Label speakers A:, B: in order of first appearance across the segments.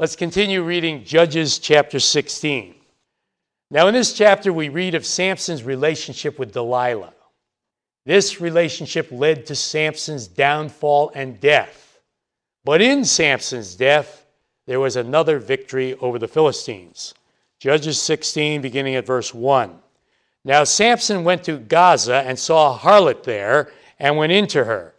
A: Let's continue reading Judges chapter 16. Now, in this chapter, we read of Samson's relationship with Delilah. This relationship led to Samson's downfall and death. But in Samson's death, there was another victory over the Philistines. Judges 16, beginning at verse 1. Now Samson went to Gaza and saw a harlot there and went into her.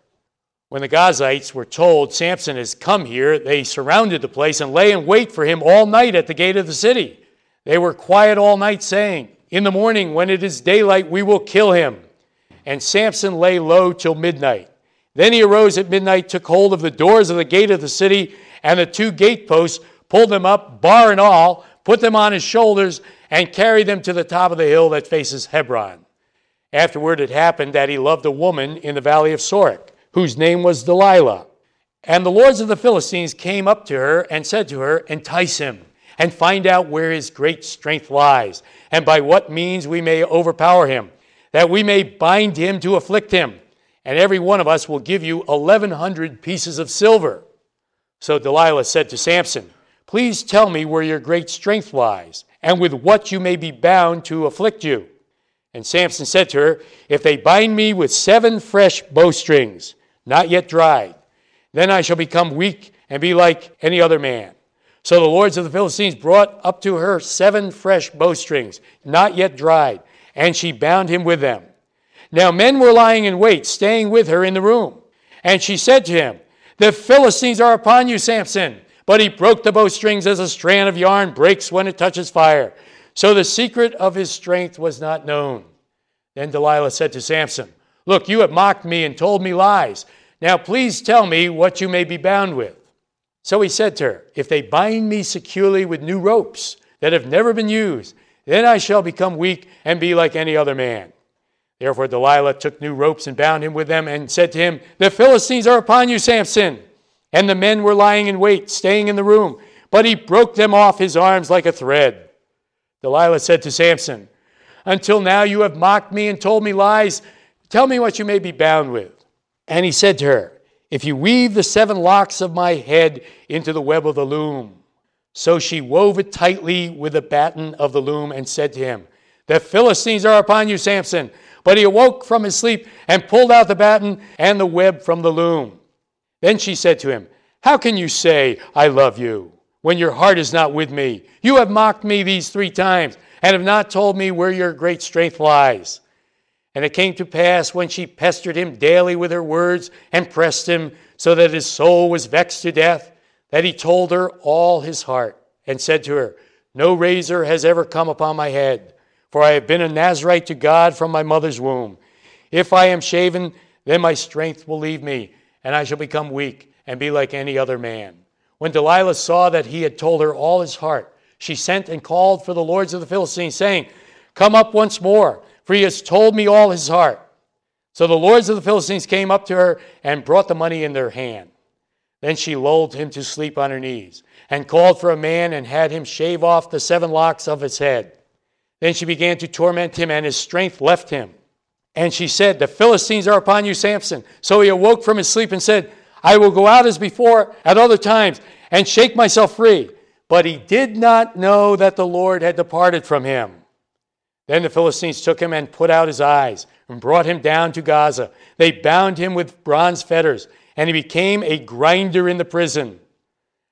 A: When the Gazites were told Samson has come here, they surrounded the place and lay in wait for him all night at the gate of the city. They were quiet all night, saying, In the morning, when it is daylight, we will kill him. And Samson lay low till midnight. Then he arose at midnight, took hold of the doors of the gate of the city, and the two gateposts, pulled them up, bar and all, put them on his shoulders, and carried them to the top of the hill that faces Hebron. Afterward, it happened that he loved a woman in the valley of Sorek whose name was Delilah. And the lords of the Philistines came up to her and said to her, Entice him and find out where his great strength lies, and by what means we may overpower him, that we may bind him to afflict him. And every one of us will give you 1,100 pieces of silver. So Delilah said to Samson, Please tell me where your great strength lies, and with what you may be bound to afflict you. And Samson said to her, If they bind me with seven fresh bowstrings, not yet dried. Then I shall become weak and be like any other man. So the lords of the Philistines brought up to her seven fresh bowstrings, not yet dried, and she bound him with them. Now men were lying in wait, staying with her in the room. And she said to him, The Philistines are upon you, Samson. But he broke the bowstrings as a strand of yarn breaks when it touches fire. So the secret of his strength was not known. Then Delilah said to Samson, Look, you have mocked me and told me lies. Now please tell me what you may be bound with. So he said to her, If they bind me securely with new ropes that have never been used, then I shall become weak and be like any other man. Therefore Delilah took new ropes and bound him with them and said to him, The Philistines are upon you, Samson. And the men were lying in wait, staying in the room. But he broke them off his arms like a thread. Delilah said to Samson, Until now you have mocked me and told me lies. Tell me what you may be bound with. And he said to her, If you weave the seven locks of my head into the web of the loom. So she wove it tightly with the batten of the loom and said to him, The Philistines are upon you, Samson. But he awoke from his sleep and pulled out the batten and the web from the loom. Then she said to him, How can you say, I love you, when your heart is not with me? You have mocked me these three times and have not told me where your great strength lies. And it came to pass when she pestered him daily with her words and pressed him so that his soul was vexed to death, that he told her all his heart and said to her, No razor has ever come upon my head, for I have been a Nazarite to God from my mother's womb. If I am shaven, then my strength will leave me, and I shall become weak and be like any other man. When Delilah saw that he had told her all his heart, she sent and called for the lords of the Philistines, saying, Come up once more for he has told me all his heart. So the lords of the Philistines came up to her and brought the money in their hand. Then she lulled him to sleep on her knees and called for a man and had him shave off the seven locks of his head. Then she began to torment him, and his strength left him. And she said, The Philistines are upon you, Samson. So he awoke from his sleep and said, I will go out as before at other times and shake myself free. But he did not know that the Lord had departed from him. Then the Philistines took him and put out his eyes and brought him down to Gaza. They bound him with bronze fetters, and he became a grinder in the prison.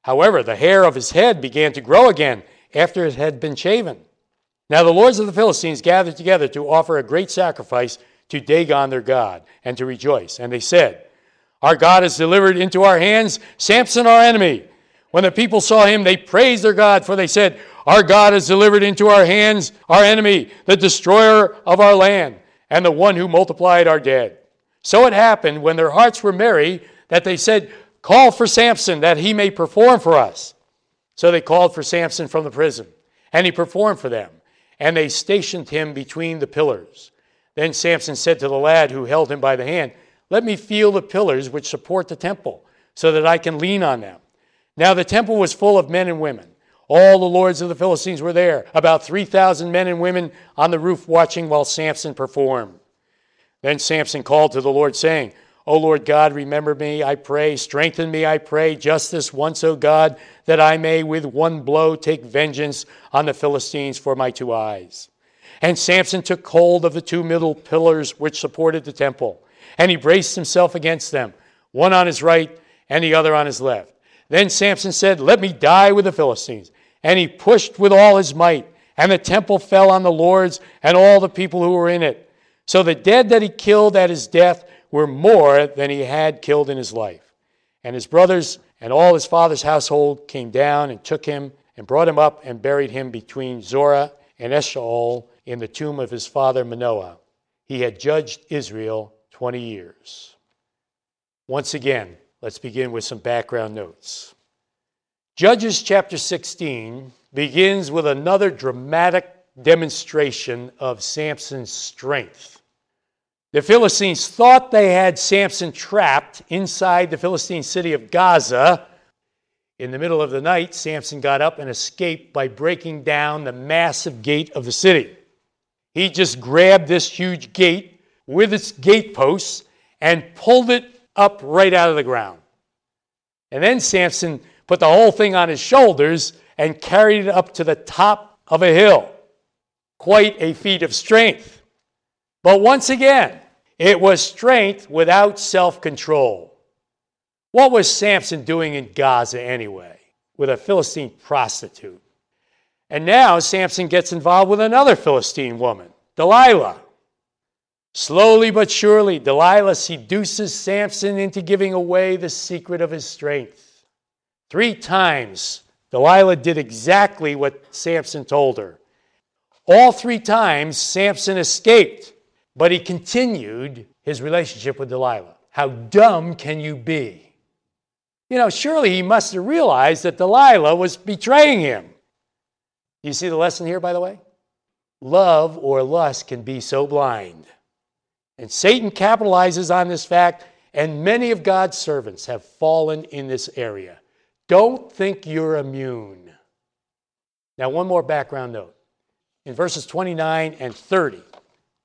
A: However, the hair of his head began to grow again after it had been shaven. Now the lords of the Philistines gathered together to offer a great sacrifice to Dagon their God and to rejoice. And they said, Our God has delivered into our hands Samson our enemy. When the people saw him, they praised their God, for they said, our God has delivered into our hands our enemy, the destroyer of our land, and the one who multiplied our dead. So it happened when their hearts were merry that they said, Call for Samson that he may perform for us. So they called for Samson from the prison, and he performed for them, and they stationed him between the pillars. Then Samson said to the lad who held him by the hand, Let me feel the pillars which support the temple, so that I can lean on them. Now the temple was full of men and women. All the lords of the Philistines were there, about 3,000 men and women on the roof watching while Samson performed. Then Samson called to the Lord, saying, O Lord God, remember me, I pray. Strengthen me, I pray. Justice once, O God, that I may with one blow take vengeance on the Philistines for my two eyes. And Samson took hold of the two middle pillars which supported the temple, and he braced himself against them, one on his right and the other on his left. Then Samson said, Let me die with the Philistines. And he pushed with all his might, and the temple fell on the lords and all the people who were in it. So the dead that he killed at his death were more than he had killed in his life. And his brothers and all his father's household came down and took him and brought him up and buried him between Zorah and Eshtaol in the tomb of his father Manoah. He had judged Israel 20 years. Once again, let's begin with some background notes. Judges chapter 16 begins with another dramatic demonstration of Samson's strength. The Philistines thought they had Samson trapped inside the Philistine city of Gaza. In the middle of the night, Samson got up and escaped by breaking down the massive gate of the city. He just grabbed this huge gate with its gateposts and pulled it up right out of the ground. And then Samson put the whole thing on his shoulders and carried it up to the top of a hill. Quite a feat of strength. But once again, it was strength without self control. What was Samson doing in Gaza anyway, with a Philistine prostitute? And now Samson gets involved with another Philistine woman, Delilah. Slowly but surely, Delilah seduces Samson into giving away the secret of his strength. Three times, Delilah did exactly what Samson told her. All three times, Samson escaped but he continued his relationship with Delilah. How dumb can you be? You know, surely he must have realized that Delilah was betraying him. You see the lesson here, by the way? Love or lust can be so blind. And Satan capitalizes on this fact, and many of God's servants have fallen in this area. Don't think you're immune. Now, one more background note. In verses 29 and 30,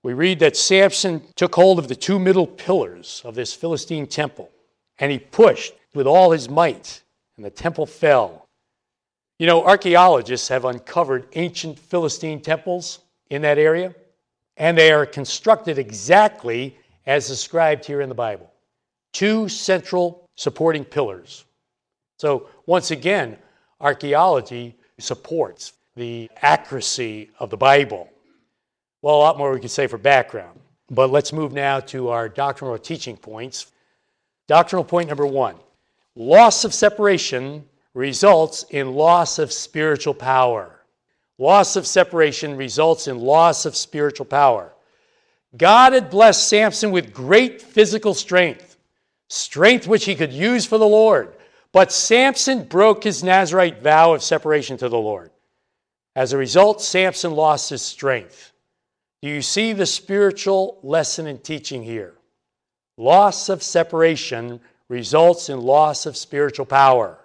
A: we read that Samson took hold of the two middle pillars of this Philistine temple and he pushed with all his might, and the temple fell. You know, archaeologists have uncovered ancient Philistine temples in that area, and they are constructed exactly as described here in the Bible two central supporting pillars. So, once again, archaeology supports the accuracy of the Bible. Well, a lot more we could say for background. But let's move now to our doctrinal teaching points. Doctrinal point number one loss of separation results in loss of spiritual power. Loss of separation results in loss of spiritual power. God had blessed Samson with great physical strength, strength which he could use for the Lord. But Samson broke his Nazarite vow of separation to the Lord. As a result, Samson lost his strength. Do you see the spiritual lesson and teaching here? Loss of separation results in loss of spiritual power.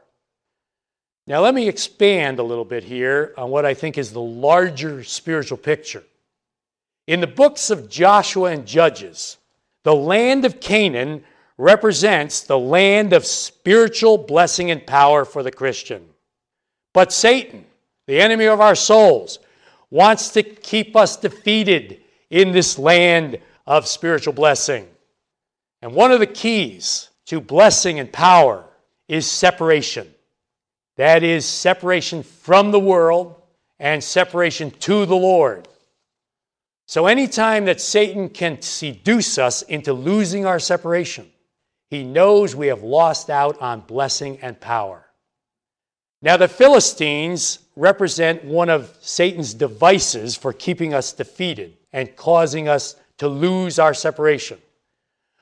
A: Now, let me expand a little bit here on what I think is the larger spiritual picture. In the books of Joshua and Judges, the land of Canaan represents the land of spiritual blessing and power for the Christian. But Satan, the enemy of our souls, wants to keep us defeated in this land of spiritual blessing. And one of the keys to blessing and power is separation. That is, separation from the world and separation to the Lord. So, anytime that Satan can seduce us into losing our separation, he knows we have lost out on blessing and power. Now, the Philistines represent one of Satan's devices for keeping us defeated and causing us to lose our separation.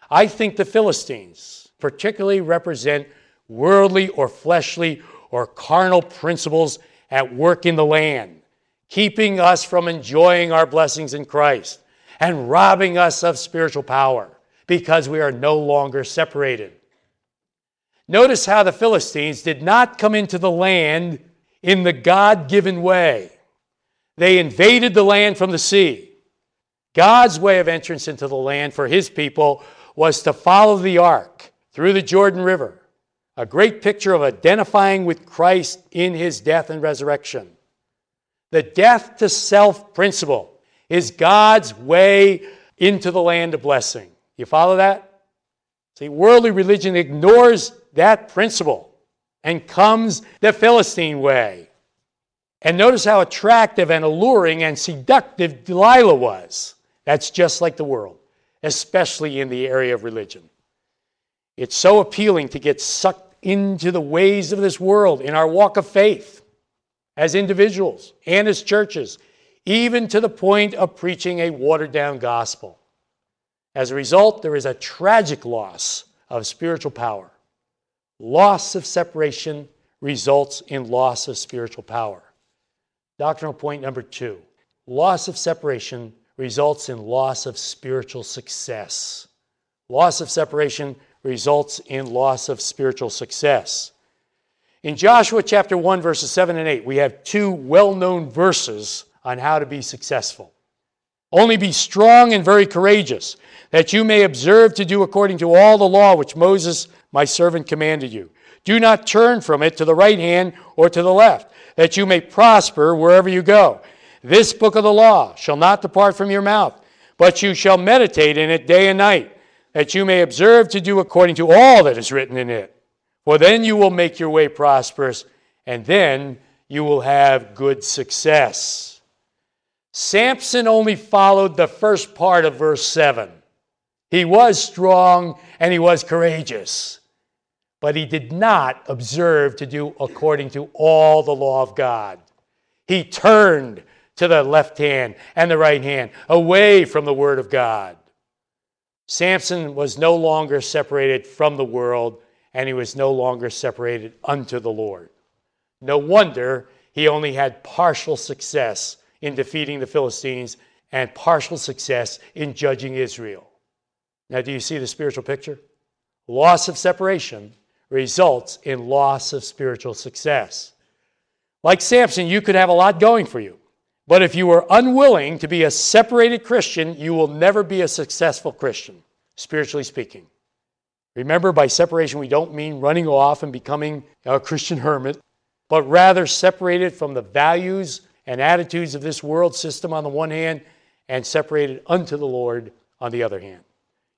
A: I think the Philistines particularly represent worldly or fleshly or carnal principles at work in the land, keeping us from enjoying our blessings in Christ and robbing us of spiritual power because we are no longer separated. Notice how the Philistines did not come into the land in the God given way. They invaded the land from the sea. God's way of entrance into the land for his people was to follow the ark through the Jordan River, a great picture of identifying with Christ in his death and resurrection. The death to self principle is God's way into the land of blessing. You follow that? See, worldly religion ignores that principle and comes the Philistine way. And notice how attractive and alluring and seductive Delilah was. That's just like the world, especially in the area of religion. It's so appealing to get sucked into the ways of this world in our walk of faith as individuals and as churches, even to the point of preaching a watered down gospel. As a result, there is a tragic loss of spiritual power. Loss of separation results in loss of spiritual power. Doctrinal point number two loss of separation results in loss of spiritual success. Loss of separation results in loss of spiritual success. In Joshua chapter 1, verses 7 and 8, we have two well known verses on how to be successful. Only be strong and very courageous, that you may observe to do according to all the law which Moses, my servant, commanded you. Do not turn from it to the right hand or to the left, that you may prosper wherever you go. This book of the law shall not depart from your mouth, but you shall meditate in it day and night, that you may observe to do according to all that is written in it. For then you will make your way prosperous, and then you will have good success. Samson only followed the first part of verse 7. He was strong and he was courageous, but he did not observe to do according to all the law of God. He turned to the left hand and the right hand, away from the Word of God. Samson was no longer separated from the world, and he was no longer separated unto the Lord. No wonder he only had partial success in defeating the Philistines and partial success in judging Israel. Now, do you see the spiritual picture? Loss of separation results in loss of spiritual success. Like Samson, you could have a lot going for you. But if you are unwilling to be a separated Christian, you will never be a successful Christian, spiritually speaking. Remember, by separation, we don't mean running off and becoming a Christian hermit, but rather separated from the values and attitudes of this world system on the one hand, and separated unto the Lord on the other hand.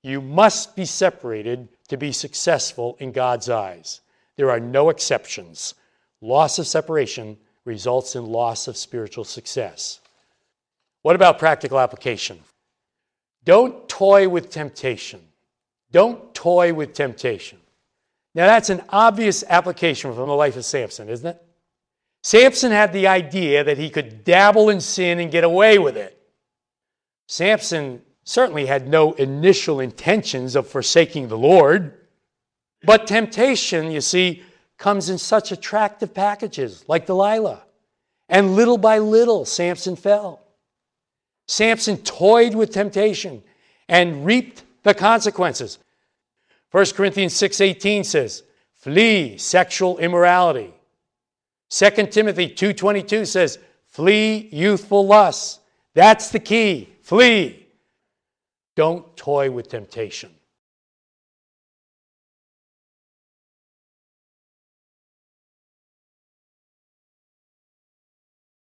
A: You must be separated to be successful in God's eyes. There are no exceptions. Loss of separation results in loss of spiritual success. What about practical application? Don't toy with temptation. Don't toy with temptation. Now, that's an obvious application from the life of Samson, isn't it? Samson had the idea that he could dabble in sin and get away with it. Samson certainly had no initial intentions of forsaking the Lord, but temptation, you see, comes in such attractive packages like Delilah. And little by little, Samson fell. Samson toyed with temptation and reaped the consequences. 1 Corinthians 6:18 says, "Flee sexual immorality." 2 Timothy 2:22 says, "Flee youthful lusts." That's the key. Flee. Don't toy with temptation.